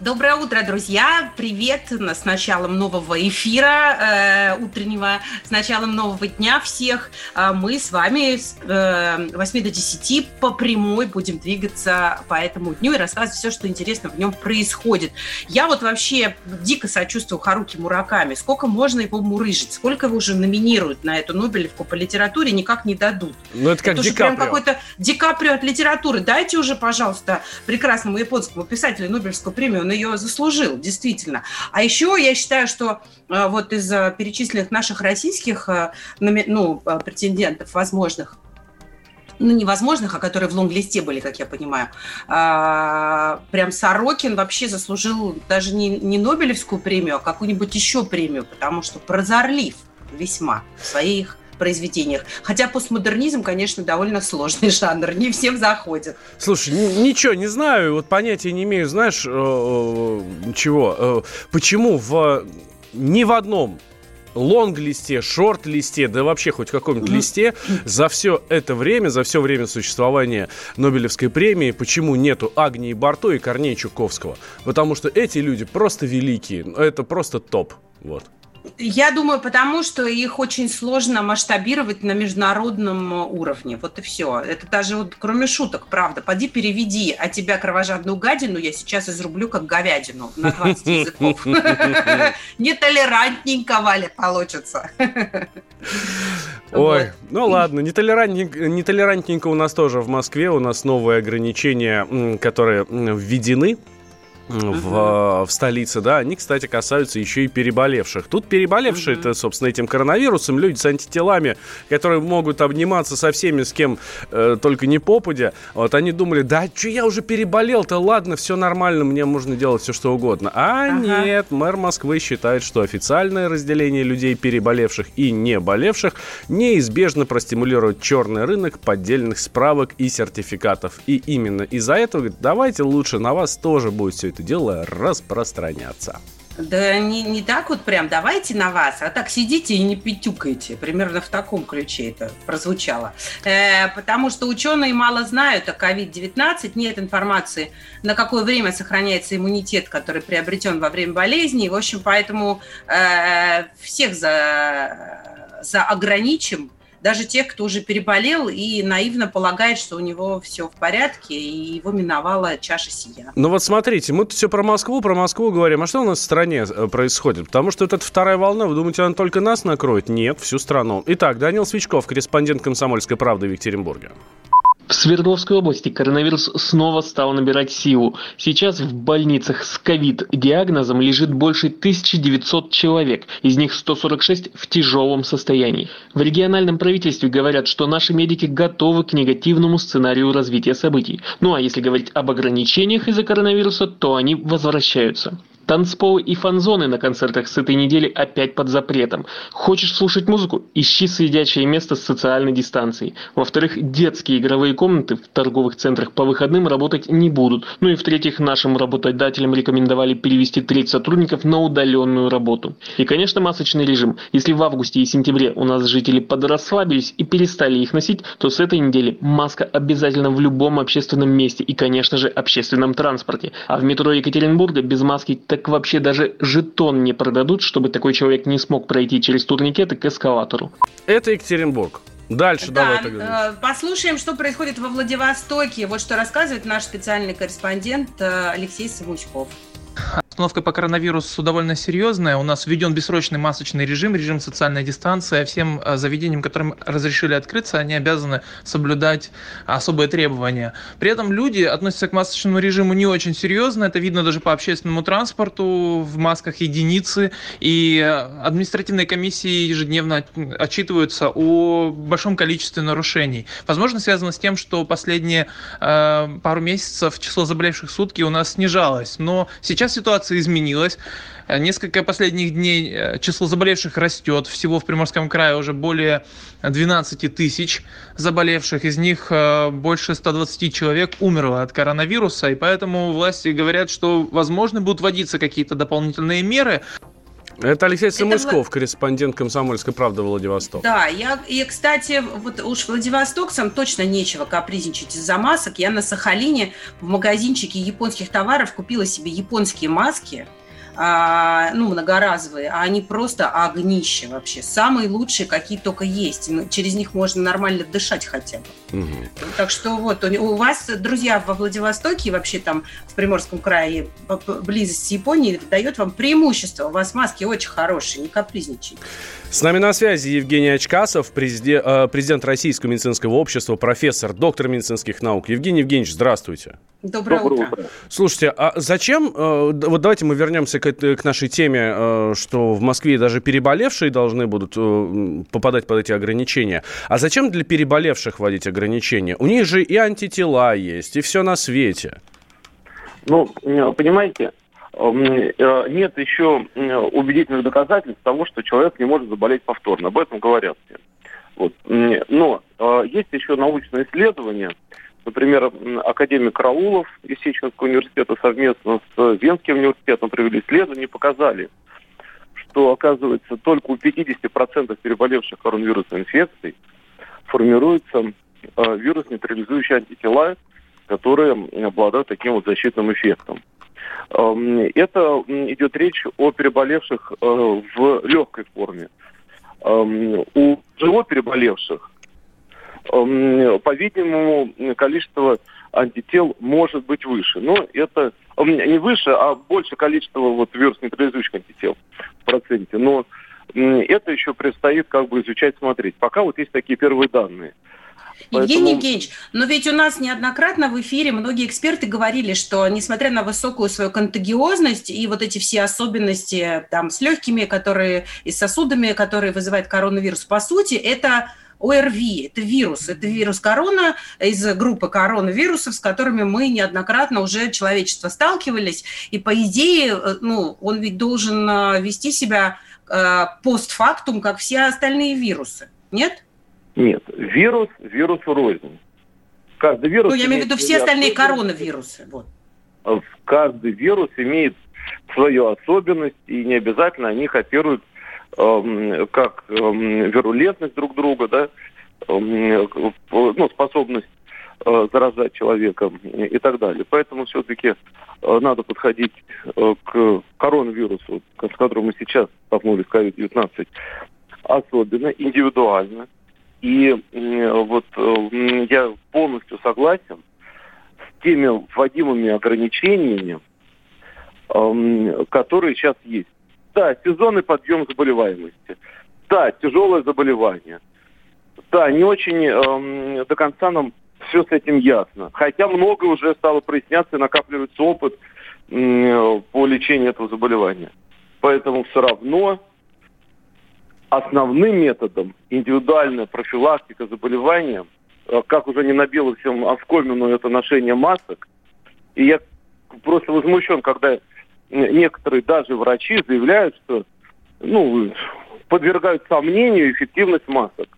Доброе утро, друзья! Привет с началом нового эфира э, утреннего, с началом нового дня всех. Э, мы с вами с э, 8 до 10 по прямой будем двигаться по этому дню и рассказывать все, что интересно в нем происходит. Я вот вообще дико сочувствую Харуки Мураками. Сколько можно его мурыжить? Сколько его уже номинируют на эту Нобелевку по литературе, никак не дадут. Ну, это как это Ди прям какой-то Ди Каприо от литературы. Дайте уже, пожалуйста, прекрасному японскому писателю Нобелевскую премию. Он ее заслужил, действительно. А еще я считаю, что э, вот из э, перечисленных наших российских э, ну, претендентов возможных, ну, невозможных, а которые в лонг-листе были, как я понимаю, а, прям Сорокин вообще заслужил даже не, не Нобелевскую премию, а какую-нибудь еще премию, потому что прозорлив весьма в своих произведениях. Хотя постмодернизм, конечно, довольно сложный жанр, не всем заходит. Слушай, ничего не знаю, вот понятия не имею, знаешь, э, э, чего, э, почему в ни в одном лонг-листе, шорт-листе, да вообще хоть в каком-нибудь листе за все это время, за все время существования Нобелевской премии, почему нету Агнии Барто и Корнея Чуковского? Потому что эти люди просто великие, это просто топ, вот. Я думаю, потому что их очень сложно масштабировать на международном уровне. Вот и все. Это даже вот, кроме шуток, правда. Поди переведи, а тебя кровожадную гадину я сейчас изрублю как говядину на 20 языков. Нетолерантненько, Валя, получится. Ой, ну ладно, нетолерантненько, у нас тоже в Москве. У нас новые ограничения, которые введены в, в столице, да, они, кстати, касаются еще и переболевших. Тут переболевшие, это, собственно, этим коронавирусом, люди с антителами, которые могут обниматься со всеми, с кем э, только не попадя, вот они думали, да, что я уже переболел-то, ладно, все нормально, мне можно делать все, что угодно. А Ага. нет, мэр Москвы считает, что официальное разделение людей, переболевших и не болевших, неизбежно простимулирует черный рынок поддельных справок и сертификатов. И именно из-за этого, говорит, давайте лучше на вас тоже будет все это дело распространяться. Да не, не так вот прям, давайте на вас, а так сидите и не пятюкайте. Примерно в таком ключе это прозвучало. Э, потому что ученые мало знают о COVID-19, нет информации, на какое время сохраняется иммунитет, который приобретен во время болезни. И, в общем, поэтому э, всех за, за ограничим, даже тех, кто уже переболел и наивно полагает, что у него все в порядке, и его миновала чаша сия. Ну вот смотрите, мы все про Москву, про Москву говорим. А что у нас в стране э, происходит? Потому что эта вторая волна, вы думаете, она только нас накроет? Нет, всю страну. Итак, Данил Свечков, корреспондент «Комсомольской правды» в Екатеринбурге. В Свердловской области коронавирус снова стал набирать силу. Сейчас в больницах с ковид-диагнозом лежит больше 1900 человек, из них 146 в тяжелом состоянии. В региональном правительстве говорят, что наши медики готовы к негативному сценарию развития событий. Ну а если говорить об ограничениях из-за коронавируса, то они возвращаются. Танцполы и фан-зоны на концертах с этой недели опять под запретом. Хочешь слушать музыку? Ищи сидячее место с социальной дистанцией. Во-вторых, детские игровые комнаты в торговых центрах по выходным работать не будут. Ну и в-третьих, нашим работодателям рекомендовали перевести треть сотрудников на удаленную работу. И, конечно, масочный режим. Если в августе и сентябре у нас жители подрасслабились и перестали их носить, то с этой недели маска обязательно в любом общественном месте и, конечно же, общественном транспорте. А в метро Екатеринбурга без маски так вообще даже жетон не продадут, чтобы такой человек не смог пройти через турникеты к эскалатору. Это Екатеринбург. Дальше давай Да, тогда. э, послушаем, что происходит во Владивостоке. Вот что рассказывает наш специальный корреспондент э, Алексей Самуськов. Обстановка по коронавирусу довольно серьезная. У нас введен бессрочный масочный режим, режим социальной дистанции. А Всем э, заведениям, которым разрешили открыться, они обязаны соблюдать особые требования. При этом люди относятся к масочному режиму не очень серьезно. Это видно даже по общественному транспорту. В масках единицы. И административные комиссии ежедневно от- отчитываются о большом количестве нарушений. Возможно, связано с тем, что последние э, пару месяцев число заболевших сутки у нас снижалось. Но сейчас ситуация ситуация изменилась. Несколько последних дней число заболевших растет. Всего в Приморском крае уже более 12 тысяч заболевших. Из них больше 120 человек умерло от коронавируса. И поэтому власти говорят, что, возможно, будут вводиться какие-то дополнительные меры. Это Алексей Самуйсков, Это... корреспондент «Комсомольской правды» Владивосток. Да, я, и, кстати, вот уж владивостокцам точно нечего капризничать из-за масок. Я на Сахалине в магазинчике японских товаров купила себе японские маски – а, ну, многоразовые, а они просто огнище вообще. Самые лучшие, какие только есть. Через них можно нормально дышать хотя бы. Угу. Так что вот, у вас, друзья, во Владивостоке и вообще там в Приморском крае близость с Японией дает вам преимущество. У вас маски очень хорошие, не капризничайте. С нами на связи Евгений Очкасов, президент, э, президент Российского медицинского общества, профессор, доктор медицинских наук. Евгений Евгеньевич, здравствуйте. Доброе, Доброе утро. Слушайте, а зачем, э, вот давайте мы вернемся к, к нашей теме, э, что в Москве даже переболевшие должны будут попадать под эти ограничения. А зачем для переболевших вводить ограничения? У них же и антитела есть, и все на свете. Ну, понимаете, Э, нет еще убедительных доказательств того, что человек не может заболеть повторно. Об этом говорят все. Вот. Но э, есть еще научные исследования. Например, академик Караулов из Сеченского университета совместно с Венским университетом провели исследование и показали, что, оказывается, только у 50% переболевших коронавирусной инфекцией формируются э, вирус-нейтрализующие антитела, которые обладают таким вот защитным эффектом. Эм, это идет речь о переболевших э, в легкой форме. Эм, у тяжело переболевших, по-видимому, количество антител может быть выше. Но это не выше, а больше количество вот вирус-нейтрализующих антител в проценте. Но это еще предстоит как бы изучать, смотреть. Пока вот есть такие первые данные. Поэтому... Евгений Евгеньевич, но ведь у нас неоднократно в эфире многие эксперты говорили, что несмотря на высокую свою контагиозность и вот эти все особенности там с легкими, которые и с сосудами, которые вызывают коронавирус, по сути, это ОРВИ, это вирус, это вирус корона из группы коронавирусов, с которыми мы неоднократно уже человечество сталкивались, и по идее, э, ну, он ведь должен э, вести себя э, постфактум, как все остальные вирусы, нет? Нет, вирус, вирус рознь. Каждый вирус... Ну, я имею в виду все остальные коронавирусы. Вот. Каждый вирус имеет свою особенность, и не обязательно они копируют как эм, вирулентность друг друга, да, эм, ну, способность э, заражать человека и так далее. Поэтому все-таки э, надо подходить э, к коронавирусу, с которым мы сейчас столкнулись, COVID-19, особенно, индивидуально. И вот э, я полностью согласен с теми вводимыми ограничениями, которые сейчас есть. Да, сезонный подъем заболеваемости. Да, тяжелое заболевание. Да, не очень э, до конца нам все с этим ясно. Хотя много уже стало проясняться и накапливается опыт э, по лечению этого заболевания. Поэтому все равно основным методом индивидуальная профилактика заболевания, э, как уже не набило всем оскомину это ношение масок. И я просто возмущен, когда некоторые даже врачи заявляют, что ну, подвергают сомнению эффективность масок.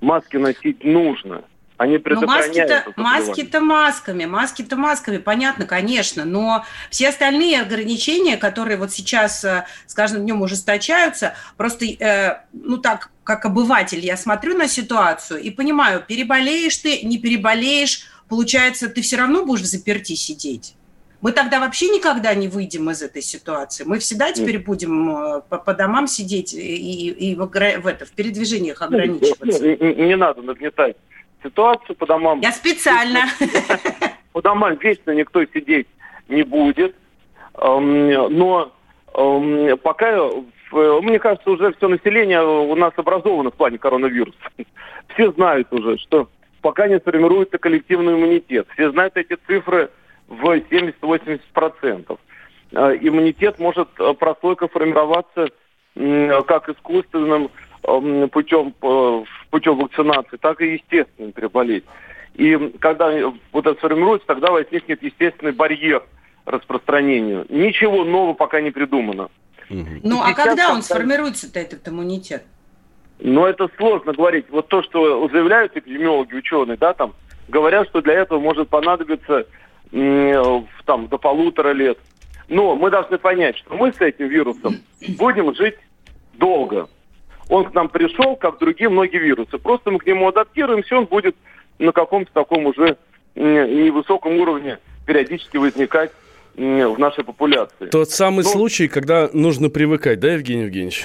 Маски носить нужно. Они ну, предохраняют. маски-то, маски-то масками, маски-то масками, понятно, конечно, но все остальные ограничения, которые вот сейчас э, с каждым днем ужесточаются, просто, э, ну так, как обыватель, я смотрю на ситуацию и понимаю, переболеешь ты, не переболеешь, получается, ты все равно будешь в заперти сидеть. Мы тогда вообще никогда не выйдем из этой ситуации. Мы всегда теперь будем э, по, по домам сидеть и, и, и в, в, это, в передвижениях ограничиваться. Не, не, не надо нагнетать ситуацию по домам. Я специально. По домам вечно никто сидеть не будет. Но пока, мне кажется, уже все население у нас образовано в плане коронавируса. Все знают уже, что пока не сформируется коллективный иммунитет. Все знают эти цифры в 70-80%. А, иммунитет может э, прослойка формироваться как искусственным путем, э, путем вакцинации, так и естественным переболеть. И когда вот это сформируется, тогда возникнет естественный барьер распространению. Ничего нового пока не придумано. Ну, а когда он сформируется-то, этот иммунитет? Но это сложно говорить. Вот то, что заявляют эпидемиологи, ученые, да, там, говорят, что для этого может понадобиться там до полутора лет. Но мы должны понять, что мы с этим вирусом будем жить долго. Он к нам пришел, как другие многие вирусы. Просто мы к нему адаптируемся, он будет на каком-то таком уже невысоком уровне периодически возникать в нашей популяции. Тот самый Но... случай, когда нужно привыкать, да, Евгений Евгеньевич?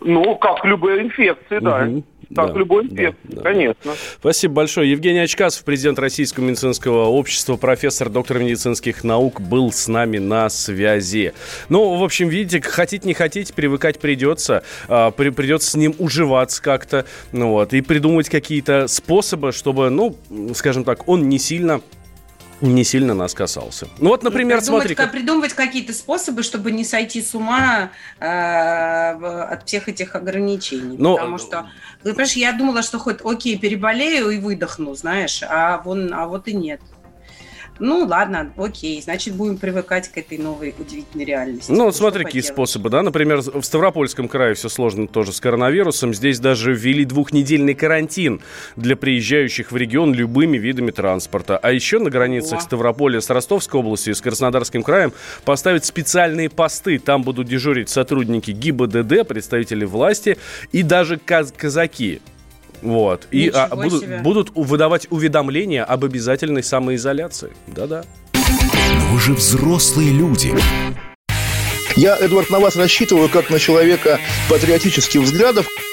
Ну, как любой инфекции, да. Угу. Как да, любой инфекции, да, да. конечно. Спасибо большое. Евгений Очкасов, президент Российского медицинского общества, профессор, доктор медицинских наук, был с нами на связи. Ну, в общем, видите, хотите не хотите, привыкать придется. А, при, придется с ним уживаться как-то. Ну, вот, и придумывать какие-то способы, чтобы, ну, скажем так, он не сильно не сильно нас касался. Ну вот, например, придумать, смотри... Как... Придумывать какие-то способы, чтобы не сойти с ума э, от всех этих ограничений. Но... Ну, Потому что, ты понимаешь, я думала, что хоть окей, переболею и выдохну, знаешь, а, вон, а вот и нет. Ну, ладно, окей, значит, будем привыкать к этой новой удивительной реальности. Ну, вот смотри, какие способы, да? Например, в Ставропольском крае все сложно тоже с коронавирусом. Здесь даже ввели двухнедельный карантин для приезжающих в регион любыми видами транспорта. А еще на границах О. Ставрополя с Ростовской областью и с Краснодарским краем поставят специальные посты. Там будут дежурить сотрудники ГИБДД, представители власти и даже каз казаки. Вот. И а, будут, будут выдавать уведомления об обязательной самоизоляции. Да-да. Но вы же взрослые люди. Я, Эдвард, на вас рассчитываю как на человека патриотических взглядов.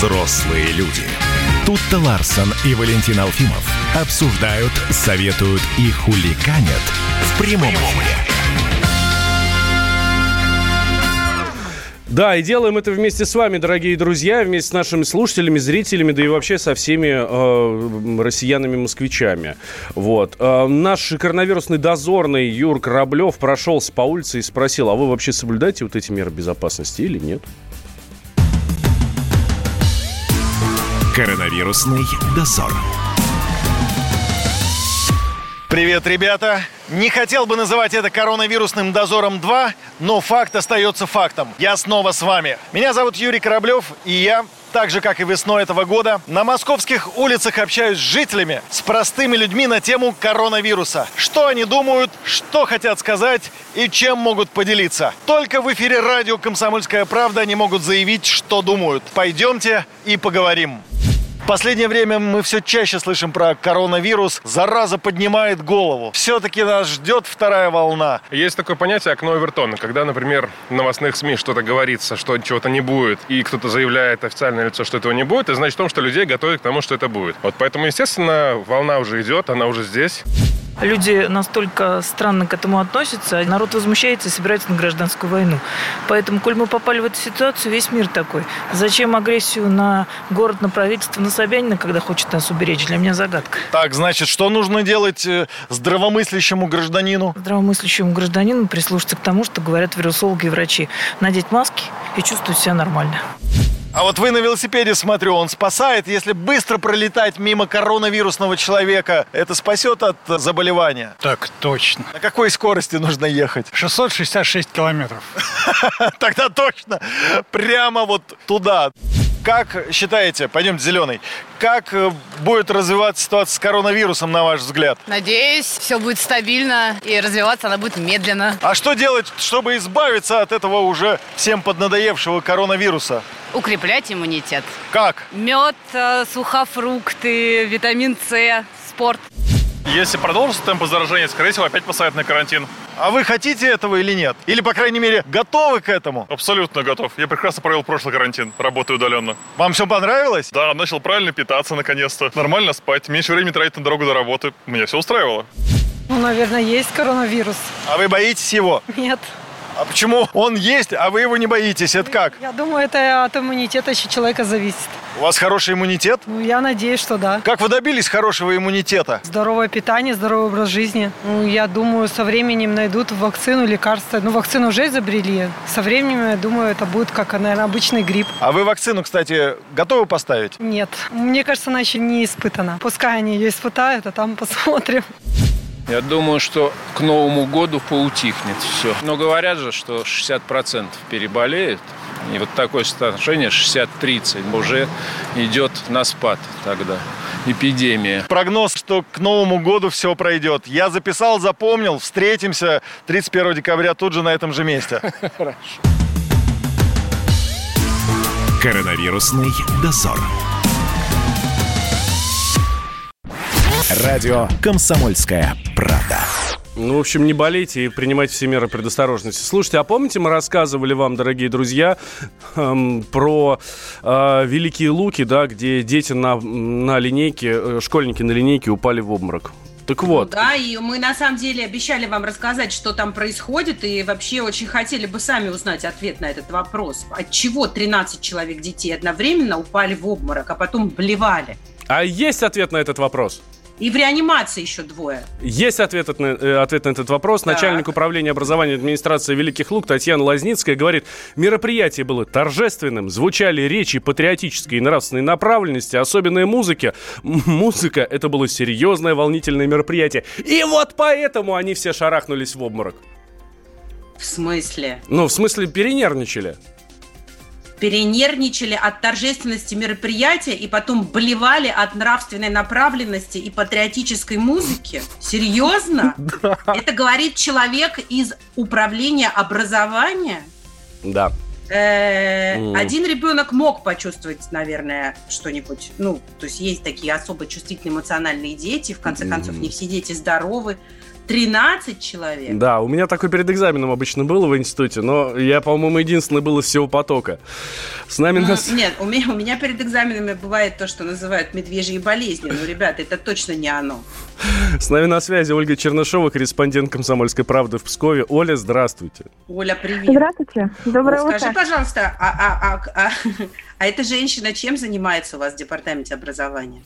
Взрослые люди. Тут-то Ларсон и Валентин Алфимов обсуждают, советуют и хуликанят в прямом эфире. Да, и делаем это вместе с вами, дорогие друзья, вместе с нашими слушателями, зрителями, да и вообще со всеми э, россиянами-москвичами. Вот. Э, наш коронавирусный дозорный Юр Кораблев прошелся по улице и спросил, а вы вообще соблюдаете вот эти меры безопасности или нет? Коронавирусный дозор. Привет, ребята! Не хотел бы называть это коронавирусным дозором 2, но факт остается фактом. Я снова с вами. Меня зовут Юрий Кораблев, и я так же, как и весной этого года, на московских улицах общаюсь с жителями, с простыми людьми на тему коронавируса. Что они думают, что хотят сказать и чем могут поделиться. Только в эфире радио «Комсомольская правда» они могут заявить, что думают. Пойдемте и поговорим последнее время мы все чаще слышим про коронавирус. Зараза поднимает голову. Все-таки нас ждет вторая волна. Есть такое понятие окно Эвертона, когда, например, в новостных СМИ что-то говорится, что чего-то не будет, и кто-то заявляет официальное лицо, что этого не будет, это значит в том, что людей готовят к тому, что это будет. Вот поэтому, естественно, волна уже идет, она уже здесь люди настолько странно к этому относятся, народ возмущается и собирается на гражданскую войну. Поэтому, коль мы попали в эту ситуацию, весь мир такой. Зачем агрессию на город, на правительство, на Собянина, когда хочет нас уберечь? Для меня загадка. Так, значит, что нужно делать э, здравомыслящему гражданину? Здравомыслящему гражданину прислушаться к тому, что говорят вирусологи и врачи. Надеть маски и чувствовать себя нормально. А вот вы на велосипеде, смотрю, он спасает. Если быстро пролетать мимо коронавирусного человека, это спасет от заболевания? Так, точно. На какой скорости нужно ехать? 666 километров. Тогда точно. Прямо вот туда. Как считаете, пойдемте зеленый, как э, будет развиваться ситуация с коронавирусом, на ваш взгляд? Надеюсь, все будет стабильно и развиваться она будет медленно. А что делать, чтобы избавиться от этого уже всем поднадоевшего коронавируса? Укреплять иммунитет. Как? Мед, э, сухофрукты, витамин С, спорт. Если продолжится темп заражения, скорее всего, опять посадят на карантин. А вы хотите этого или нет? Или, по крайней мере, готовы к этому? Абсолютно готов. Я прекрасно провел прошлый карантин, работаю удаленно. Вам все понравилось? Да, начал правильно питаться наконец-то. Нормально спать, меньше времени тратить на дорогу до работы. Меня все устраивало. Ну, наверное, есть коронавирус. А вы боитесь его? Нет. А почему он есть, а вы его не боитесь? Это как? Я думаю, это от иммунитета еще человека зависит. У вас хороший иммунитет? Ну, я надеюсь, что да. Как вы добились хорошего иммунитета? Здоровое питание, здоровый образ жизни. Ну, я думаю, со временем найдут вакцину, лекарства. Ну, вакцину уже изобрели. Со временем, я думаю, это будет как, наверное, обычный грипп. А вы вакцину, кстати, готовы поставить? Нет. Мне кажется, она еще не испытана. Пускай они ее испытают, а там посмотрим. Я думаю, что к Новому году поутихнет все. Но говорят же, что 60% переболеют. И вот такое соотношение 60-30 уже идет на спад тогда. Эпидемия. Прогноз, что к Новому году все пройдет. Я записал, запомнил. Встретимся 31 декабря тут же на этом же месте. Хорошо. Коронавирусный дозор. Радио «Комсомольская правда». Ну, в общем, не болейте и принимайте все меры предосторожности. Слушайте, а помните, мы рассказывали вам, дорогие друзья, эм, про э, Великие Луки, да, где дети на, на линейке, э, школьники на линейке упали в обморок? Так вот. Ну, да, и мы на самом деле обещали вам рассказать, что там происходит, и вообще очень хотели бы сами узнать ответ на этот вопрос. От чего 13 человек детей одновременно упали в обморок, а потом блевали? А есть ответ на этот вопрос? И в реанимации еще двое. Есть ответ на, э, ответ на этот вопрос. Так. Начальник управления образования администрации Великих Луг Татьяна Лазницкая говорит, мероприятие было торжественным, звучали речи патриотической и нравственной направленности, особенная музыка. Музыка – это было серьезное волнительное мероприятие. И вот поэтому они все шарахнулись в обморок. В смысле? Ну, в смысле перенервничали перенервничали от торжественности мероприятия и потом блевали от нравственной направленности и патриотической музыки? Серьезно? Да. Это говорит человек из управления образования? Да. Mm. Один ребенок мог почувствовать, наверное, что-нибудь. Ну, то есть есть такие особо чувствительные эмоциональные дети. В конце концов, не все дети здоровы. 13 человек? Да, у меня такой перед экзаменом обычно было в институте, но я, по-моему, единственный был из всего потока. С нами... Ну, нас... Нет, у меня, у меня перед экзаменами бывает то, что называют медвежьи болезни. Ну, ребята, это точно не оно. С нами на связи Ольга Чернышова, корреспондент «Комсомольской правды» в Пскове. Оля, здравствуйте. Оля, привет. Здравствуйте. Доброе утро. Скажи, пожалуйста, а, а, а, а, а эта женщина чем занимается у вас в департаменте образования?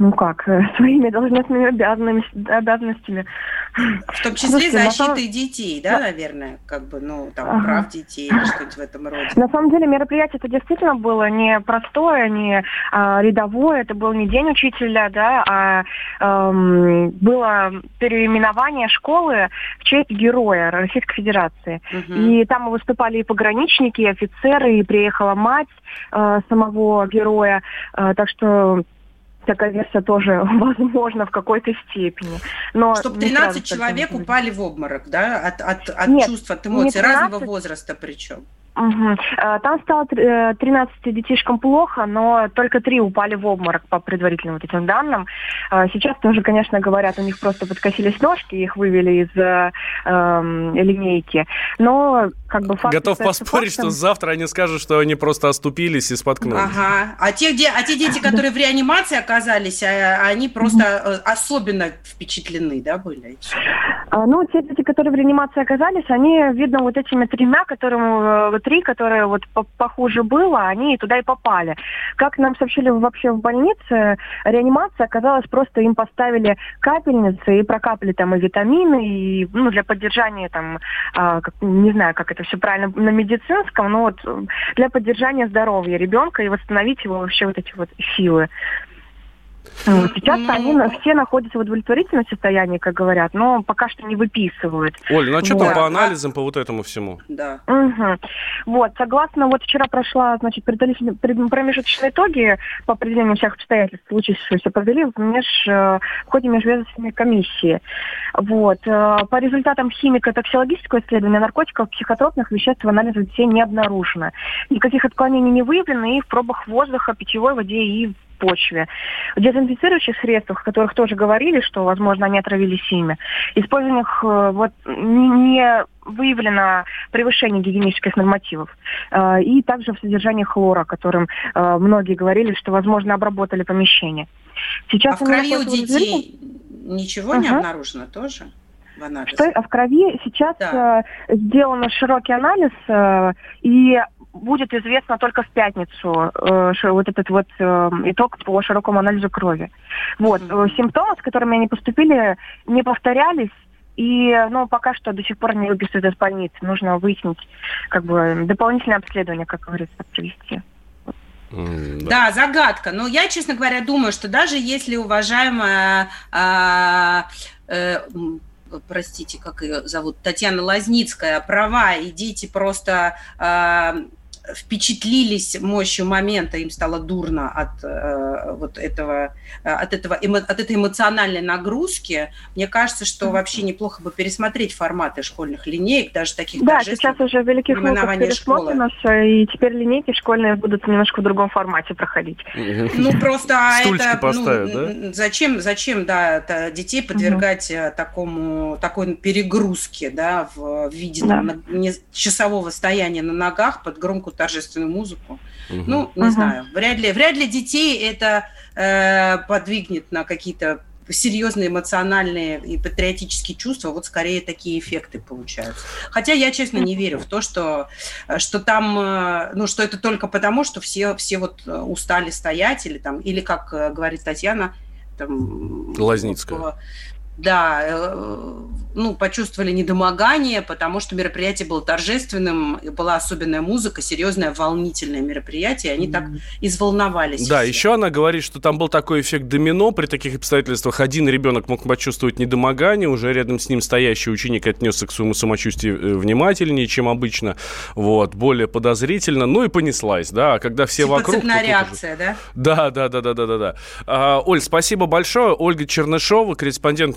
Ну как, э, своими должностными обязанностями. обязанностями. В том числе Слушайте, защитой самом... детей, да, наверное, как бы, ну, там, ага. прав детей или что-нибудь в этом роде. На самом деле мероприятие это действительно было не простое, не а, рядовое, это был не день учителя, да, а эм, было переименование школы в честь героя Российской Федерации. Угу. И там выступали и пограничники, и офицеры, и приехала мать э, самого героя, э, так что версия тоже возможна в какой-то степени. Но Чтобы 13 человек упали в обморок, да, от, от, от Нет, чувств, от эмоций, 13... разного возраста причем. Угу. Там стало 13 э, детишкам плохо, но только три упали в обморок по предварительным вот этим данным. А, сейчас тоже, конечно, говорят, у них просто подкосились ножки, их вывели из э, эм, линейки. Но как бы факт Готов поспорить, фактом. что завтра они скажут, что они просто оступились и споткнулись. Ага. А те, где, а те дети, которые в реанимации оказались, а, они просто особенно впечатлены, да, были? А, ну, те дети, которые в реанимации оказались, они, видно, вот этими тремя, которым три, которые вот похуже было, они туда и попали. Как нам сообщили вообще в больнице, реанимация оказалась просто им поставили капельницы и прокапали там и витамины, и ну, для поддержания там, а, как, не знаю, как это все правильно на медицинском, но вот для поддержания здоровья ребенка и восстановить его вообще вот эти вот силы. Вот. Сейчас ну... они все находятся в удовлетворительном состоянии, как говорят, но пока что не выписывают. Оль, ну а что вот. там по анализам, по вот этому всему? Да. Угу. Вот, согласно, вот вчера прошла, значит, промежуточные итоги по определению всех обстоятельств, случившихся, провели в, меж, э, в ходе межведомственной комиссии. Вот. Э, по результатам химико-токсиологического исследования наркотиков, психотропных веществ в анализе детей не обнаружено. Никаких отклонений не выявлено и в пробах воздуха, питьевой воде и в почве. В дезинфицирующих средствах, о которых тоже говорили, что, возможно, они отравились ими, использованных э, вот, не выявлено превышение гигиенических нормативов. Э, и также в содержании хлора, которым э, многие говорили, что, возможно, обработали помещение. Сейчас а в крови у детей ничего не Ага. обнаружено тоже в анализе? Что а в крови сейчас э, сделан широкий анализ, э, и будет известно только в пятницу э, вот этот вот э, итог по широкому анализу крови. Вот. Э, Симптомы, с которыми они поступили, не повторялись, и ну, пока что до сих пор не выписывают из больницы. Нужно выяснить как бы дополнительное обследование, как говорится, провести. Да, загадка. Но я, честно говоря, думаю, что даже если уважаемая, а, э, м, простите, как ее зовут, Татьяна Лазницкая, права, и дети просто а, впечатлились мощью момента, им стало дурно от э, вот этого, от этого, от этой эмоциональной нагрузки, мне кажется, что вообще неплохо бы пересмотреть форматы школьных линеек, даже таких Да, сейчас уже великих пересмотрено все, и теперь линейки школьные будут немножко в другом формате проходить. Ну, просто Стульчики это, поставят, ну, зачем, зачем, да, детей подвергать э, такому, такой перегрузке, да, в, в виде Да. там, на- не- часового стояния на ногах под громкую торжественную музыку. Мгм. Ну, не Мгм. знаю, вряд ли, вряд ли детей это э, подвигнет на какие-то серьезные эмоциональные и патриотические чувства, вот скорее такие эффекты получаются. Хотя я, честно, не верю в то, что, э, что там, э, ну, что это только потому, что все, все вот э, устали стоять, или там, или, как говорит Татьяна, там... Лазницкая. Да, э, ну, почувствовали недомогание, потому что мероприятие было торжественным, была особенная музыка, серьезное, волнительное мероприятие, и они так изволновались. Да, еще она говорит, что там был такой эффект домино. При таких обстоятельствах один ребенок мог почувствовать недомогание, уже рядом с ним стоящий ученик отнесся к своему самочувствию э, внимательнее, чем обычно, вот, более подозрительно, ну и понеслась, да, а когда все Типа вокруг... цепная реакция, да? Да, да, да, да, да, да, да. А, Оль, спасибо большое. Ольга Чернышова, корреспондент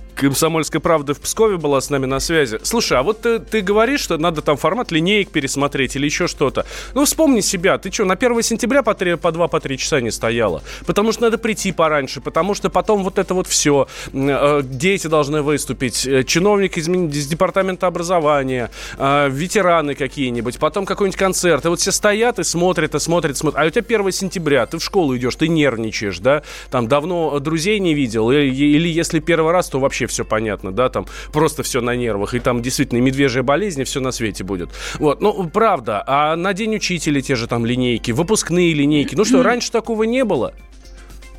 Комсомольской правды в Пскове была с нами на связи. Слушай, а вот ты, ты говоришь, что надо там формат линеек пересмотреть или еще что-то. Ну, вспомни себя. Ты что, на 1 сентября по, 3, по 2 по 3 часа не стояла? Потому что надо прийти пораньше, потому что потом вот это вот все. Дети должны выступить, э, чиновник из, из департамента образования, э, ветераны какие-нибудь, потом какой-нибудь концерт. И вот все стоят и смотрят, и смотрят, смотрят. А у тебя 1 сентября, ты в школу идешь, ты нервничаешь, да? Там давно друзей не видел, или, или если первый раз, то вообще все понятно, да? Там просто все на нервах, и там действительно и медвежья болезнь, и все на свете будет. Вот, ну, правда. А на День учителя те же там линейки, выпускные линейки. Ну что, раньше такого не было?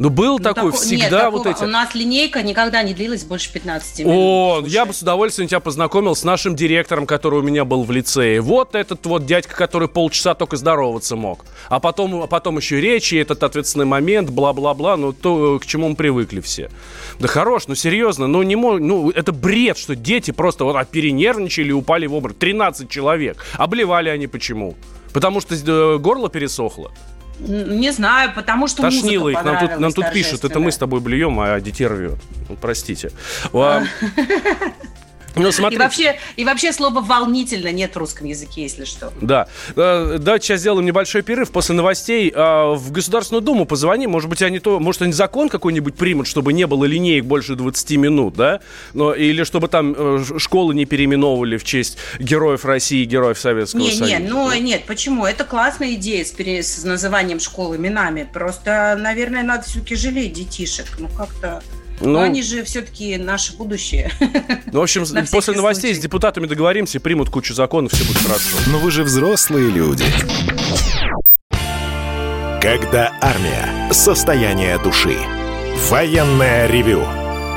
Ну, был Ну, такой тако- всегда Нет, вот такого- эти... У нас линейка никогда не длилась больше 15 минут. О, я бы с удовольствием тебя познакомил с нашим директором, который у меня был в лицее. Вот этот вот дядька, который полчаса только здороваться мог. А потом, а потом еще речи, этот ответственный момент, бла-бла-бла, ну то, к чему мы привыкли все. Да хорош, ну серьезно, ну не мог, ну это бред, что дети просто вот а, перенервничали и упали в обморок. 13 человек. Обливали они почему? Потому что э, горло пересохло. Не знаю, потому что Тошнило их. Нам тут, нам тут пишут, это мы с тобой блюем, а детей рвет. Ну, простите. А, Ну, И вообще, и вообще слова «волнительно» нет в русском языке, если что. Да. Э, Давайте сейчас сделаем небольшой перерыв. После новостей э, в Государственную Думу позвони. Может быть, они то, может, они закон какой-нибудь примут, чтобы не было линеек больше 20 минут, да? Но, или чтобы там э, школы не переименовывали в честь героев России, героев Советского Не, Союза. не, ну нет, почему? Это классная идея с, пере- с называнием школ именами. Просто, наверное, надо все-таки жалеть детишек. Ну как-то. Ну, Ну, они же все-таки наше будущее. Ну, в общем, На после новостей с депутатами договоримся, примут кучу законов, все будет хорошо. Но вы же взрослые люди. Когда армия. Состояние души. Военное ревю.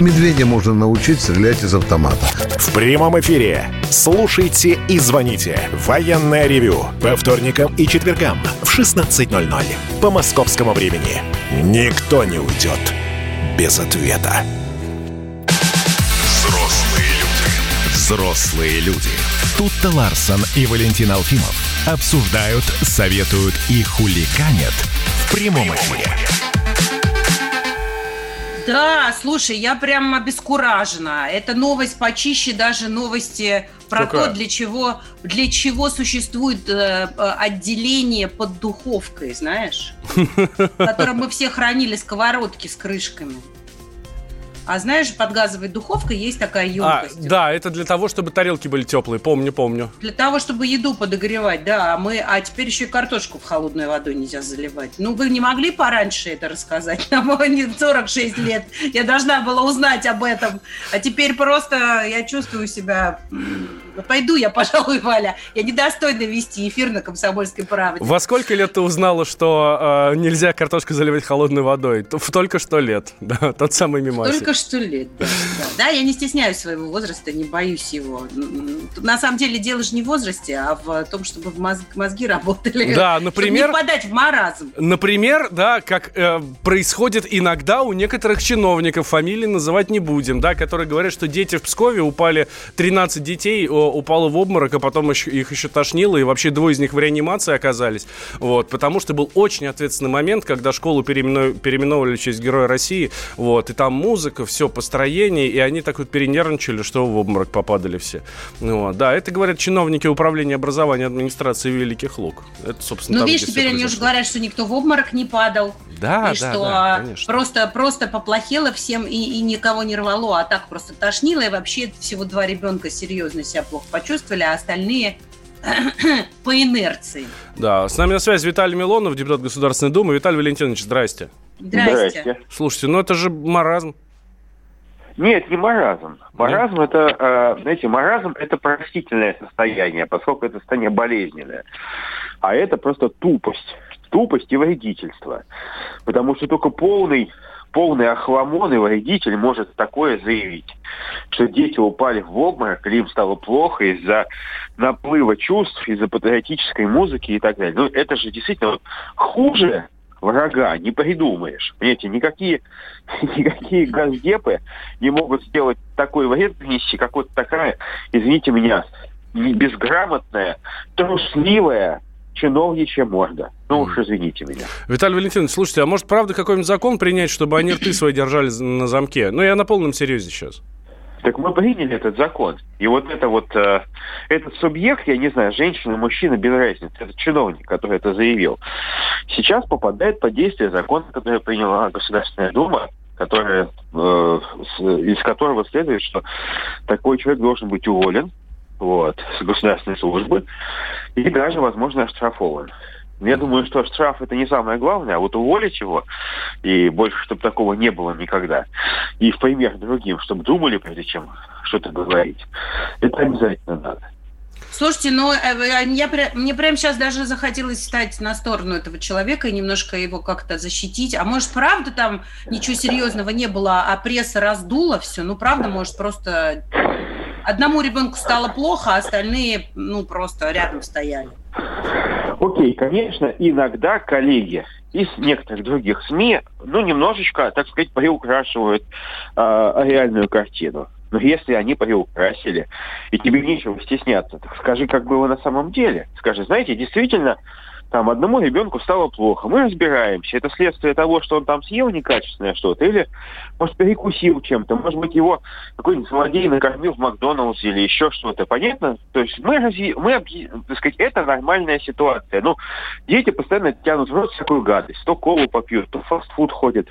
Медведя можно научить стрелять из автомата. В прямом эфире. Слушайте и звоните. Военное ревю. По вторникам и четвергам в 16.00 по московскому времени. Никто не уйдет без ответа. Взрослые люди. Взрослые люди. Тут-то Ларсон и Валентин Алфимов обсуждают, советуют и хуликанят в прямом эфире. Да, слушай, я прям обескуражена. Это новость почище даже новости про Какая? то, для чего, для чего существует э, э, отделение под духовкой, знаешь? В котором мы все хранили сковородки с крышками. А знаешь, под газовой духовкой есть такая А, емкость. да, это для того, чтобы тарелки были теплые. Помню, помню. Для того, чтобы еду подогревать, да. А Мы, а теперь еще и картошку в холодной водой нельзя заливать. Ну, вы не могли пораньше это рассказать? Нам не 46 лет. Я должна была узнать об этом. А теперь просто я чувствую себя... м, Пойду я, пожалуй, Валя. Я недостойна вести эфир на «Комсомольской правде». Во сколько лет ты узнала, что э, нельзя картошку заливать холодной водой? В только что лет. Да, тот самый мимасик. Только что лет. Да, да. Я не стесняюсь своего возраста, не боюсь его. На самом деле дело же не в возрасте, а в том, чтобы в мозг- мозги работали. Да, Чтобы например- не подать в маразм. Например, да, как э, происходит иногда у некоторых чиновников, фамилии называть не будем, да, которые говорят, что дети в Пскове упали, 13 детей о, упало в обморок, а потом еще- их еще тошнило, и вообще двое из них в реанимации оказались, вот, потому что был очень ответственный момент, когда школу переимену- переименовали в честь Героя России, вот, и там музыка, все, построение, и они так вот перенервничали, что в обморок попадали все. Ну, вот, да, это говорят чиновники управления образования администрации Великих Луг. Это, собственно, Ну, там, видишь, теперь они уже говорят, что никто в обморок не падал. Да, и да, что да, а, конечно. просто, просто поплохело всем и, и никого не рвало, а так просто тошнило. И вообще всего два ребенка серьезно себя плохо почувствовали, а остальные по инерции. Да, с нами на связи Виталий Милонов, депутат Государственной Думы. Виталий Валентинович, здрасте. Здрасте. Слушайте, ну это же маразм. Нет, не маразм. Маразм это, э, знаете, маразм это простительное состояние, поскольку это состояние болезненное. А это просто тупость. Тупость и вредительство. Потому что только полный, полный охламон и вредитель может такое заявить, что дети упали в обморок, или им стало плохо из-за наплыва чувств, из-за патриотической музыки и так далее. Ну, это же действительно вот хуже врага не придумаешь. Понимаете, никакие, никакие газдепы не могут сделать такой вред принести, как вот такая, извините меня, безграмотная, трусливая чиновничья морда. Ну уж извините меня. Виталий Валентинович, слушайте, а может правда какой-нибудь закон принять, чтобы они рты свои держали на замке? Ну, я на полном серьезе сейчас. Так мы приняли этот закон. И вот это вот, э, этот субъект, я не знаю, женщина, мужчина, без разницы, это чиновник, который это заявил, сейчас попадает под действие закона, который приняла Государственная Дума, которая, э, из которого следует, что такой человек должен быть уволен вот, с государственной службы и даже, возможно, оштрафован. Я думаю, что штраф это не самое главное, а вот уволить его, и больше, чтобы такого не было никогда, и в пример другим, чтобы думали, прежде чем что-то говорить, это обязательно надо. Слушайте, ну э, э, я, мне прямо сейчас даже захотелось встать на сторону этого человека и немножко его как-то защитить. А может, правда там ничего серьезного не было, а пресса раздула все? Ну, правда, может, просто одному ребенку стало плохо, а остальные, ну, просто рядом стояли. Окей, конечно, иногда коллеги из некоторых других СМИ, ну, немножечко, так сказать, приукрашивают э, реальную картину. Но если они приукрасили, и тебе нечего стесняться, так скажи, как было на самом деле. Скажи, знаете, действительно, там одному ребенку стало плохо. Мы разбираемся. Это следствие того, что он там съел некачественное что-то, или, может, перекусил чем-то, может быть, его какой-нибудь злодей накормил в Макдоналдсе или еще что-то. Понятно? То есть мы, разъ- мы так сказать, это нормальная ситуация. Ну, дети постоянно тянут в рот всякую гадость. То колу попьют, то фастфуд ходят.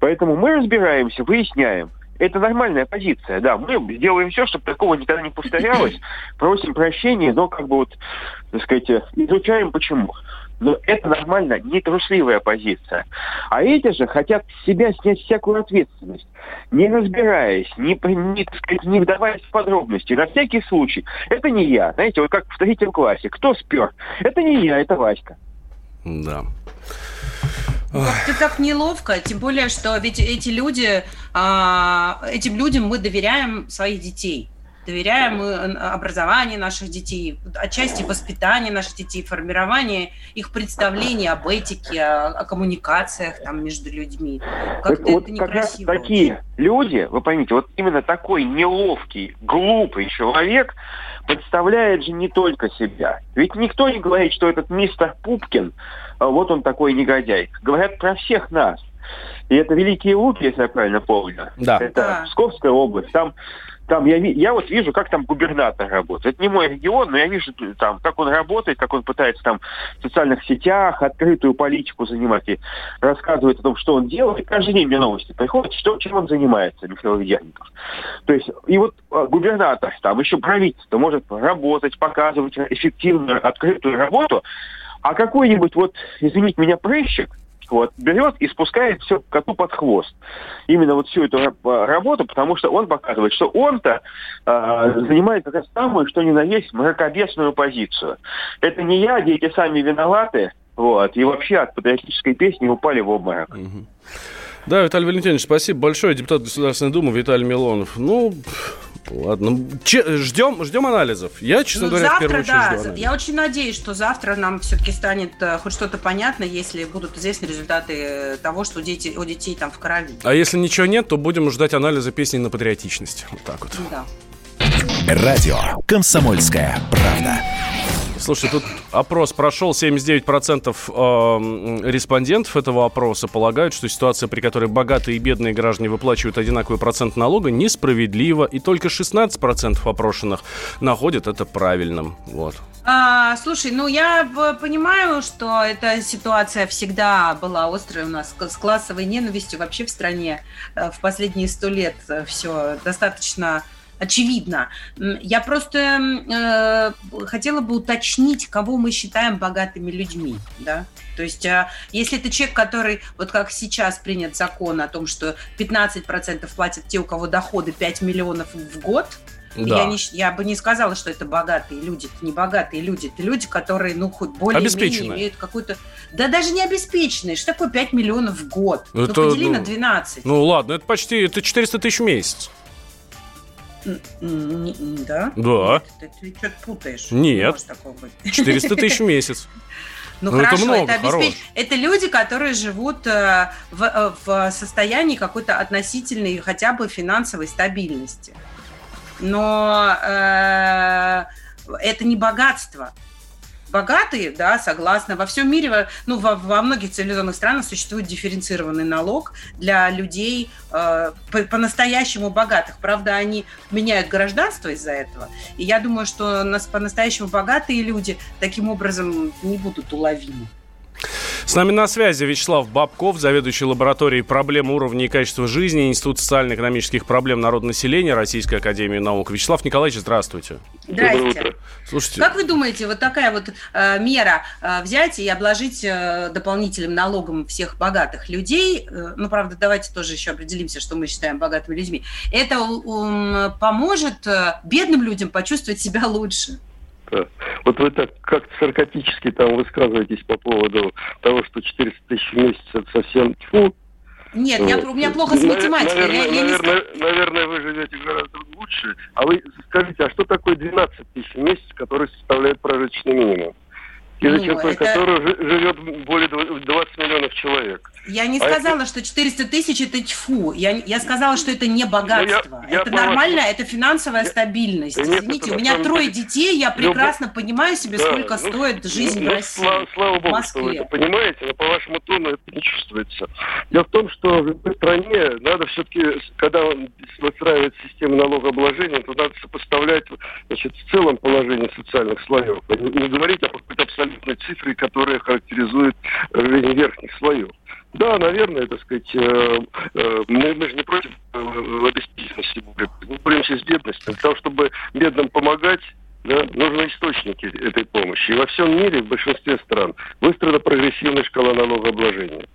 Поэтому мы разбираемся, выясняем. Это нормальная позиция, да. Мы сделаем все, чтобы такого никогда не повторялось. Просим прощения, но как бы вот, так сказать, изучаем почему. Но это нормально, не трусливая позиция. А эти же хотят с себя снять всякую ответственность, не разбираясь, не, не, так сказать, не вдаваясь в подробности. На всякий случай. Это не я. Знаете, вот как в третьем классе. Кто спер? Это не я, это Васька. Да. Ты так неловко, тем более, что ведь эти люди, а, этим людям мы доверяем своих детей. Доверяем мы образование наших детей, отчасти воспитание наших детей, формирование их представлений об этике, о, о коммуникациях там между людьми. Как-то вот это как некрасиво. такие люди, вы поймите, вот именно такой неловкий, глупый человек подставляет же не только себя. Ведь никто не говорит, что этот мистер Пупкин, вот он такой негодяй. Говорят про всех нас. И это Великие Луки, если я правильно помню. Да. Это Да. Псковская область. Там, там я, я вот вижу, как там губернатор работает. Это не мой регион, но я вижу там, как он работает, как он пытается там в социальных сетях открытую политику занимать и рассказывает о том, что он делает. Каждый день мне новости приходят, что, чем он занимается, Михаил Ведьяников. То есть, и вот а, губернатор, там еще правительство может работать, показывать эффективную, открытую работу, а какой-нибудь вот, извините меня, прыщик, вот, берет и спускает все коту под хвост. Именно вот всю эту ра- работу, потому что он показывает, что он-то э, занимает как раз самую, что ни на есть, мракобесную позицию. Это не я, дети сами виноваты, вот, и вообще от патриотической песни упали в обморок. Да, Виталий Валентинович, спасибо большое. Депутат Государственной Думы Виталий Милонов. Ну, ладно. Ждем, ждем анализов. Я, честно Ну, говоря, в завтра, первую очередь да. жду. Я очень надеюсь, что завтра нам все-таки станет э, хоть что-то понятно, если будут известны результаты э, того, что дети, у детей там в крови. А если ничего нет, то будем ждать анализа песни на патриотичность. Вот так вот. Да. Радио «Комсомольская правда». Слушайте, тут опрос прошел, 79% эм, респондентов этого опроса полагают, что ситуация, при которой богатые и бедные граждане выплачивают одинаковый процент налога, несправедлива, и только 16% опрошенных находят это правильным. Вот. А, слушай, ну я понимаю, что эта ситуация всегда была острой у нас с классовой ненавистью вообще в стране э, в последние сто лет все достаточно очевидно. Я просто э, хотела бы уточнить, кого мы считаем богатыми людьми, да? То есть, э, если это человек, который, вот как сейчас принят закон о том, что 15% платят те, у кого доходы 5 миллионов в год, Да. я, не я бы не сказала, что это богатые люди. Это не богатые люди. Это люди, которые, ну, хоть более-менее имеют какую-то... Да даже не обеспеченные. Что такое 5 миллионов в год? Ну, Это, подели ну, на 12. Ну ладно, это почти это 400 тысяч в месяц. Не- Да? Да. Ты, ты что-то путаешь. Нет. Не может такого быть. 400 тысяч в месяц. Ну, Ну, это хорошо, много, это, обеспеч- это люди, которые живут э, в, э, в состоянии какой-то относительной хотя бы финансовой стабильности. Но э, это не богатство. Богатые, да, согласна. Во всем мире, ну, во, во многих цивилизованных странах существует дифференцированный налог для людей э, по- по-настоящему богатых. Правда, они меняют гражданство из-за этого. И я думаю, что нас по-настоящему богатые люди таким образом не будут уловимы. С нами на связи Вячеслав Бабков, заведующий лабораторией проблем уровня и качества жизни Институт социально-экономических проблем народонаселения Российской Академии Наук. Вячеслав Николаевич, здравствуйте. Здрасте. Слушайте, Как вы думаете, вот такая вот э, мера э, взять и обложить э, дополнительным налогом всех богатых людей, э, ну, правда, давайте тоже еще определимся, что мы считаем богатыми людьми, это м, поможет э, бедным людям почувствовать себя лучше? Да. Вот вы так как-то саркастически там высказываетесь по поводу того, что 400 тысяч в месяц это совсем тьфу. Нет, я, Вот. у меня плохо с математикой. Наверное, я- я не наверное, наверное, вы живете гораздо лучше. А вы скажите, а что такое 12 тысяч в месяц, который составляет прожиточный минимум? И за Ну, чертой это- которого жи- живет более дв- 20 миллионов человек. Я не А сказала, что 400 тысяч это тьфу. Я, я сказала, что это не богатство. Ну, я это по вашему- нормально, это финансовая стабильность. Да нет, Извините, это у меня самом трое деле- детей, я Любовь- прекрасно понимаю себе, Да, сколько ну, стоит жизнь ну, в России. Слава, слава богу, в что вы Москве. это понимаете, но по вашему тону это не чувствуется. Дело в том, что в стране надо все-таки, когда он выстраивает систему налогообложения, то надо сопоставлять значит, в целом положение социальных слоев. Не, говорить о какой-то абсолютной цифре, которая характеризует жизнь верхних слоев. Да, наверное, так сказать, э, э, мы, мы же не против э, обеспеченности боремся. Мы боремся с бедностью. Для того, чтобы бедным помогать, да, нужны источники этой помощи. И во всем мире, в большинстве стран, выстроена прогрессивная шкала налогообложения.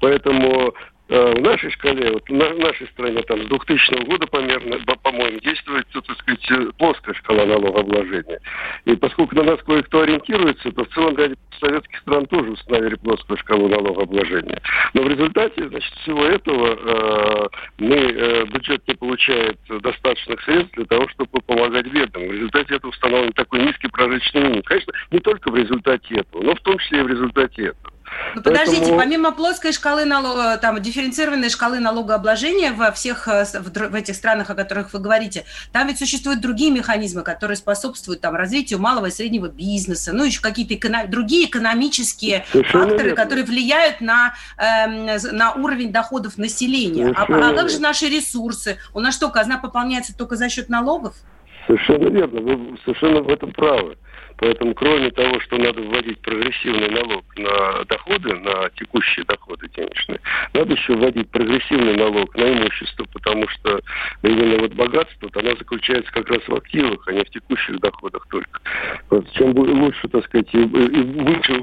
Поэтому э, в нашей шкале, вот в на- в нашей стране, там, с 2000 года, по-моему, действует, ну, так сказать, э, плоская шкала налогообложения. И поскольку на нас кое-кто ориентируется, то в целом ряде советских стран тоже установили плоскую шкалу налогообложения. Но в результате, значит, всего этого э, мы, э, бюджет не получает достаточных средств для того, чтобы помогать бедным. В результате этого установлен такой низкий прожиточный минимум. Конечно, не только в результате этого, но в том числе и в результате этого. Ну, подождите, Поэтому- помимо плоской шкалы налога, там, дифференцированной шкалы налогообложения во всех э, в, в этих странах, о которых вы говорите, там ведь существуют другие механизмы, которые способствуют там развитию малого и среднего бизнеса, ну, еще какие-то эконом- другие экономические Совершенно факторы, верно. которые влияют на, з- на уровень доходов населения. А, Совершенно а как же наши ресурсы? У нас что, казна пополняется только за счет налогов? Совершенно верно, вы совершенно в этом правы. Поэтому, кроме того, что надо вводить прогрессивный налог на доходы, на текущие доходы денежные, надо еще вводить прогрессивный налог на имущество, потому что именно вот богатство, оно заключается как раз в активах, а не в текущих доходах только. Вот чем лучше, так сказать, и, и выше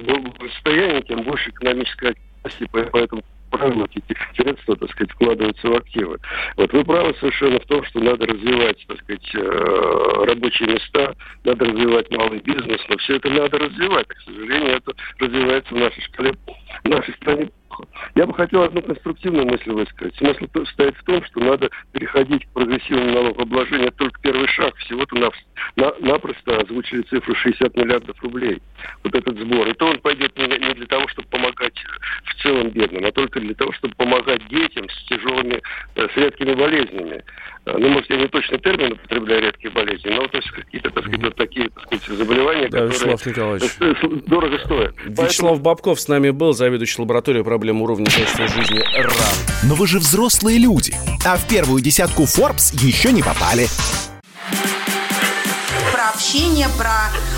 состояние, тем больше экономической активности, по- поэтому правильно эти средства, так сказать, вкладываются в активы. Вот вы правы совершенно в том, что надо развивать, так сказать, э, рабочие места, надо развивать малый бизнес, но все это надо развивать. К сожалению, это развивается в нашей шкале, в нашей стране плохо. Я бы хотел одну конструктивную мысль высказать. Смысл то- состоит в том, что надо переходить к прогрессивному налогообложению. Это только первый шаг. Всего-то на, на- напросто озвучили цифру 60 миллиардов рублей. Вот этот сбор. И то он пойдет не, не для того, чтобы помогать в целом бедным, а только для того, чтобы помогать детям с тяжелыми, э, с редкими болезнями. Э, Ну, может, я не точно термин употребляю редкие болезни, но то есть какие-то, так сказать, вот такие, так сказать, заболевания, Да, которые Вячеслав Николаевич. э, э, дорого стоят. Вячеслав Бабков с нами был, заведующий лабораторией проблем уровня качества жизни РАН. Но вы же взрослые люди, а в первую десятку Forbes еще не попали. Про общение, про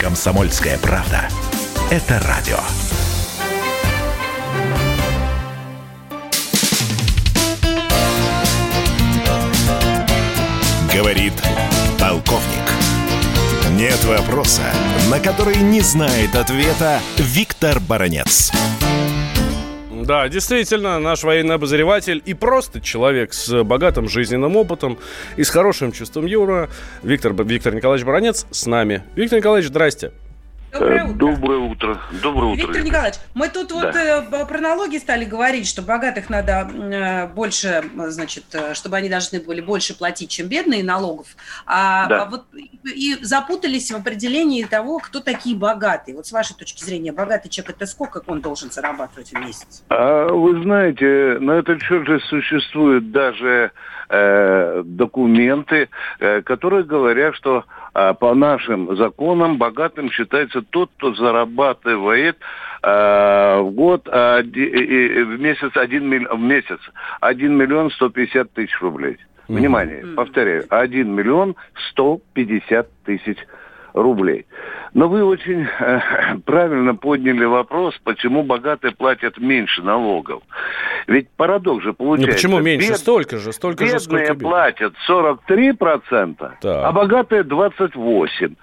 Комсомольская правда. Это радио. Говорит полковник. Нет вопроса, на который не знает ответа Виктор Баранец. Да, действительно, наш военный обозреватель и просто человек с богатым жизненным опытом и с хорошим чувством юмора Виктор, Виктор Николаевич Баранец с нами. Виктор Николаевич, здрасте. Доброе утро. Доброе утро. Доброе утро. Виктор Николаевич, мы тут вот Да. э, про налоги стали говорить, что богатых надо э, больше, э, значит, э, чтобы они должны были больше платить, чем бедные налогов. А, Да. а вот и, и запутались в определении того, кто такие богатые. Вот с вашей точки зрения, богатый человек это сколько он должен зарабатывать в месяц? А вы знаете, на этот счет же существуют даже э, документы, э, которые говорят, что э, по нашим законам богатым считается тот, кто зарабатывает э, в год, э, в месяц один милли- в месяц 1 миллион 150 тысяч рублей. Внимание, повторяю, 1 миллион 150 тысяч рублей. Но вы очень э, правильно подняли вопрос, почему богатые платят меньше налогов. Ведь парадокс же Ну получается. почему меньше? бед- Столько же, столько же, Бедные сколько бедных. платят 43%, а богатые 28%.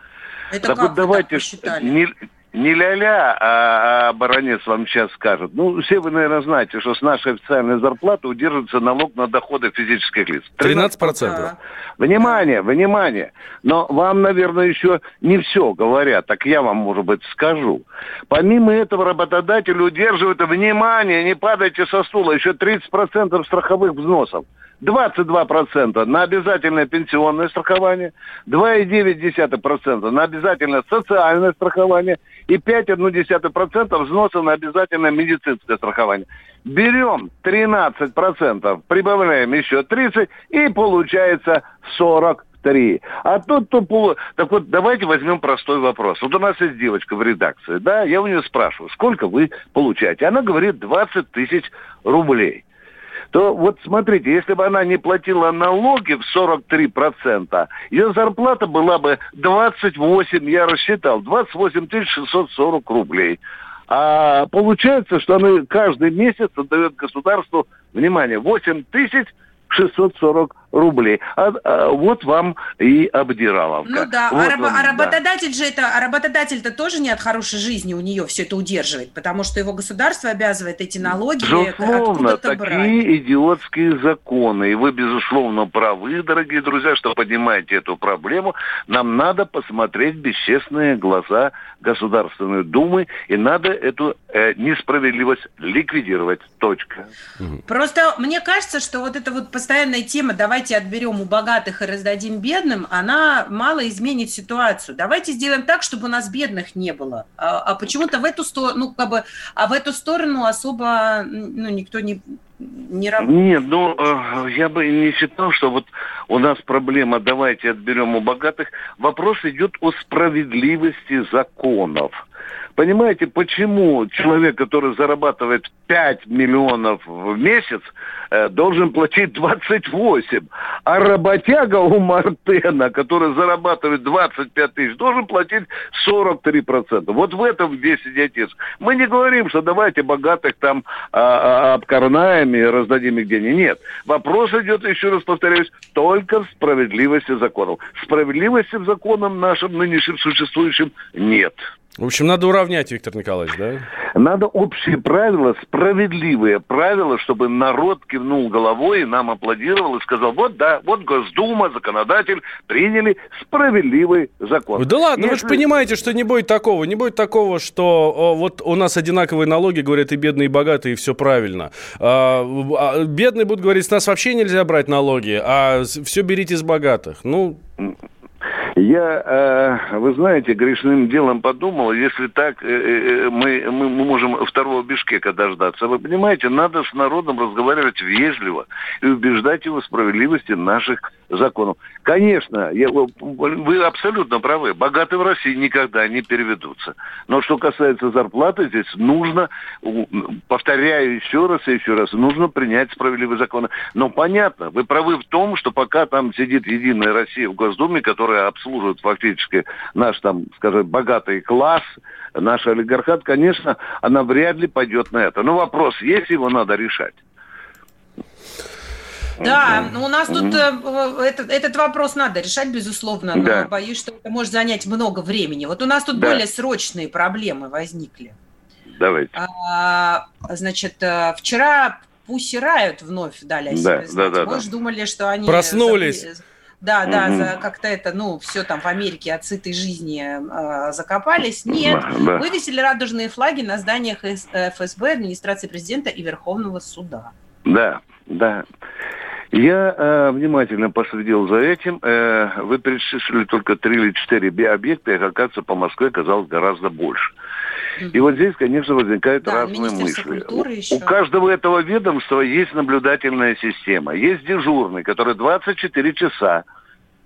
Это так как вот давайте так не, не ля-ля, а, а баронец вам сейчас скажет. Ну, все вы, наверное, знаете, что с нашей официальной зарплаты удерживается налог на доходы физических лиц. 13%. Внимание, внимание. Но вам, наверное, еще не все говорят. Так я вам, может быть, скажу. Помимо этого, работодатель удерживает, внимание, не падайте со стула, еще 30% страховых взносов. 22% на обязательное пенсионное страхование, 2,9% на обязательное социальное страхование и 5,1% взносов на обязательное медицинское страхование. Берем 13%, прибавляем еще 30 и получается 43. А тут то полу... Так вот, давайте возьмем простой вопрос. Вот у нас есть девочка в редакции, да, я у нее спрашиваю, сколько вы получаете? Она говорит 20 тысяч рублей то вот смотрите, если бы она не платила налоги в 43%, ее зарплата была бы 28, я рассчитал, 28 640 рублей. А получается, что она каждый месяц отдает государству, внимание, 8 640 рублей. А, а вот вам и обдираловка. Ну да, вот а, рабо- вам, а да. работодатель же это, а работодатель-то тоже не от хорошей жизни у нее все это удерживает, потому что его государство обязывает эти налоги Безусловно, откуда-то брать. такие идиотские законы. И вы, безусловно, правы, дорогие друзья, что поднимаете эту проблему. Нам надо посмотреть бесчестные глаза Государственной Думы, и надо эту э, несправедливость ликвидировать. Точка. Просто мне кажется, что вот эта вот постоянная тема «давайте отберем у богатых и раздадим бедным», она мало изменит ситуацию. Давайте сделаем так, чтобы у нас бедных не было. А, а почему-то в эту сторону, ну, как бы, а в эту сторону особо, ну, никто не, не работает. Нет, ну, э, я бы не считал, что вот у нас проблема «давайте отберем у богатых». Вопрос идет о справедливости законов. Понимаете, почему человек, который зарабатывает 5 миллионов в месяц, э, должен платить 28, а работяга у Мартена, который зарабатывает 25 тысяч, должен платить 43%. Вот в этом весь идиотизм. Мы не говорим, что давайте богатых там а, обкорнаем и раздадим их деньги. Нет. Вопрос идет, еще раз повторяюсь, только в справедливости законов. Справедливости в законом нашим нынешним существующим нет. В общем, надо уравнять, Виктор Николаевич, да? Надо общие правила, справедливые правила, чтобы народ кивнул головой и нам аплодировал и сказал, вот да, вот Госдума, законодатель приняли справедливый закон. Да ладно, вы Если- же понимаете, что не будет такого. Не будет такого, что о, вот у нас одинаковые налоги, говорят и бедные, и богатые, и все правильно. А, а, бедные будут говорить, с нас вообще нельзя брать налоги, а все берите с богатых. Ну, Я, э, вы знаете, грешным делом подумал, если так, э, э, мы, мы, мы можем второго Бишкека дождаться. Вы понимаете, надо с народом разговаривать вежливо и убеждать его в справедливости наших законов. Конечно, я- вы абсолютно правы, богатые в России никогда не переведутся. Но что касается зарплаты, здесь нужно, повторяю еще раз и еще раз, нужно принять справедливые законы. Но понятно, вы правы в том, что пока там сидит Единая Россия в Госдуме, которая обслуживает фактически наш там, скажем, богатый класс, наш олигархат, конечно, она вряд ли пойдет на это. Но вопрос есть, его надо решать. Да, ну, у нас тут э, этот, этот вопрос надо решать, безусловно, но Да. боюсь, что это может занять много времени. Вот у нас тут Да. более срочные проблемы возникли. Давайте. А, значит, э, вчера Пусси Райот вновь дали о Да, себе да, знать. да, Мы да. же думали, что они... Проснулись. забыли- Да, да, Мгм. за- как-то это, ну, все там в Америке от сытой жизни э, закопались. Нет, Да, да. вывесили радужные флаги на зданиях ФСБ, администрации президента и Верховного суда. Да, да. Я э, внимательно последил за этим. Э, вы перечислили только три или четыре объекта, их, оказывается, по Москве оказалось гораздо больше. И вот здесь, конечно, возникают Да, разные мысли. еще. У каждого этого ведомства есть наблюдательная система. Есть дежурный, который 24 часа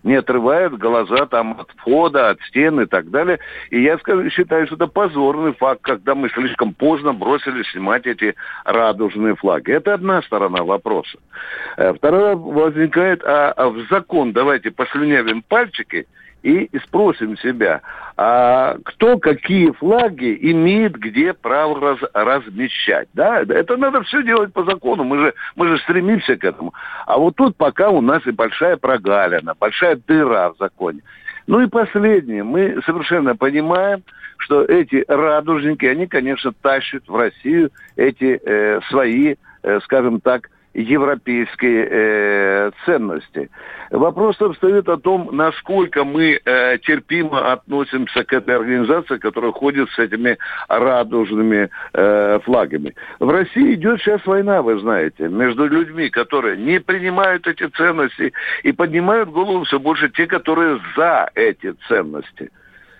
не отрывает глаза там от входа, от стен и так далее. И я скажу, считаю, что это позорный факт, когда мы слишком поздно бросили снимать эти радужные флаги. Это одна сторона вопроса. Э, Вторая возникает, а, а в закон давайте послюнявим пальчики и спросим себя, а кто какие флаги имеет где право раз- размещать. Да? Это надо все делать по закону, мы же, мы же стремимся к этому. А вот тут пока у нас и большая прогалина, большая дыра в законе. Ну и последнее, мы совершенно понимаем, что эти радужники, они, конечно, тащат в Россию эти э, свои, э, скажем так, европейские э, ценности. Вопрос там стоит о том, насколько мы э, терпимо относимся к этой организации, которая ходит с этими радужными э, флагами. В России идет сейчас война, вы знаете, между людьми, которые не принимают эти ценности и поднимают голову все больше те, которые за эти ценности.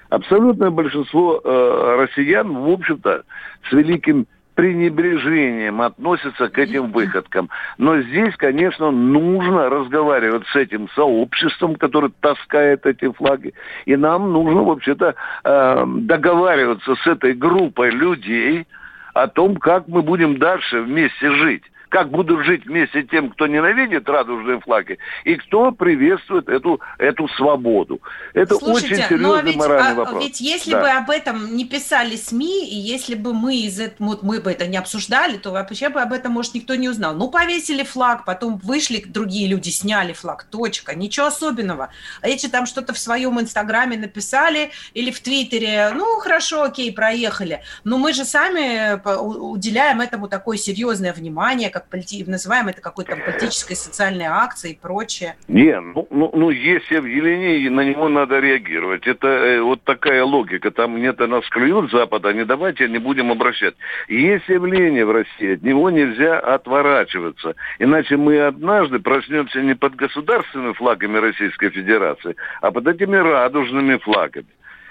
Абсолютное большинство э, россиян, в общем-то, с великим пренебрежением относятся к этим выходкам. Но здесь, конечно, нужно разговаривать с этим сообществом, которое таскает эти флаги. И нам нужно, вообще-то, э, договариваться с этой группой людей о том, как мы будем дальше вместе жить. Как будут жить вместе тем, кто ненавидит радужные флаги, и кто приветствует эту, эту свободу. Это Слушайте, очень ну, а серьезный ведь, моральный а, вопрос. Ведь если Да. бы об этом не писали СМИ, и если бы мы из этого, вот мы бы это не обсуждали, то вообще бы об этом, может, никто не узнал. Ну, повесили флаг, потом вышли другие люди, сняли флаг, точка, ничего особенного. А эти там что-то в своем инстаграме написали или в твиттере, ну, хорошо, окей, проехали. Но мы же сами у- уделяем этому такое серьезное внимание, как полити- называем это какой-то политической социальной акцией и прочее. Не, ну, ну, ну, есть объявление, на него надо реагировать. Это э, вот такая логика. Там где-то нас клюют Запада, не давайте не будем обращать. Есть явление в России, от него нельзя отворачиваться. Иначе мы однажды проснемся не под государственными флагами Российской Федерации, а под этими радужными флагами.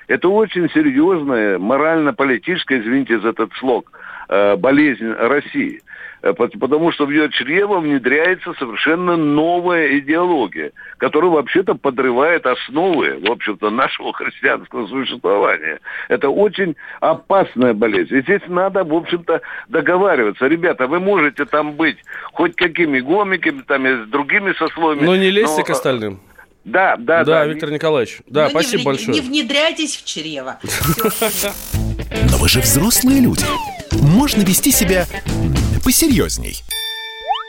Это очень серьезная морально-политическая, извините за этот слог, э, болезнь России. Э, пот- Потому что в ее чрево внедряется совершенно новая идеология, которая вообще-то подрывает основы, в общем-то, нашего христианского существования. Это очень опасная болезнь. И здесь надо, в общем-то, договариваться. Ребята, вы можете там быть хоть какими гомиками, там, и с другими сословиями. Но не лезьте но, к остальным. Да, да, Да, да. Виктор Николаевич. Да, Ну, не спасибо вре- большое. Не внедряйтесь в чрево. Но вы же взрослые люди. Можно вести себя посерьезней.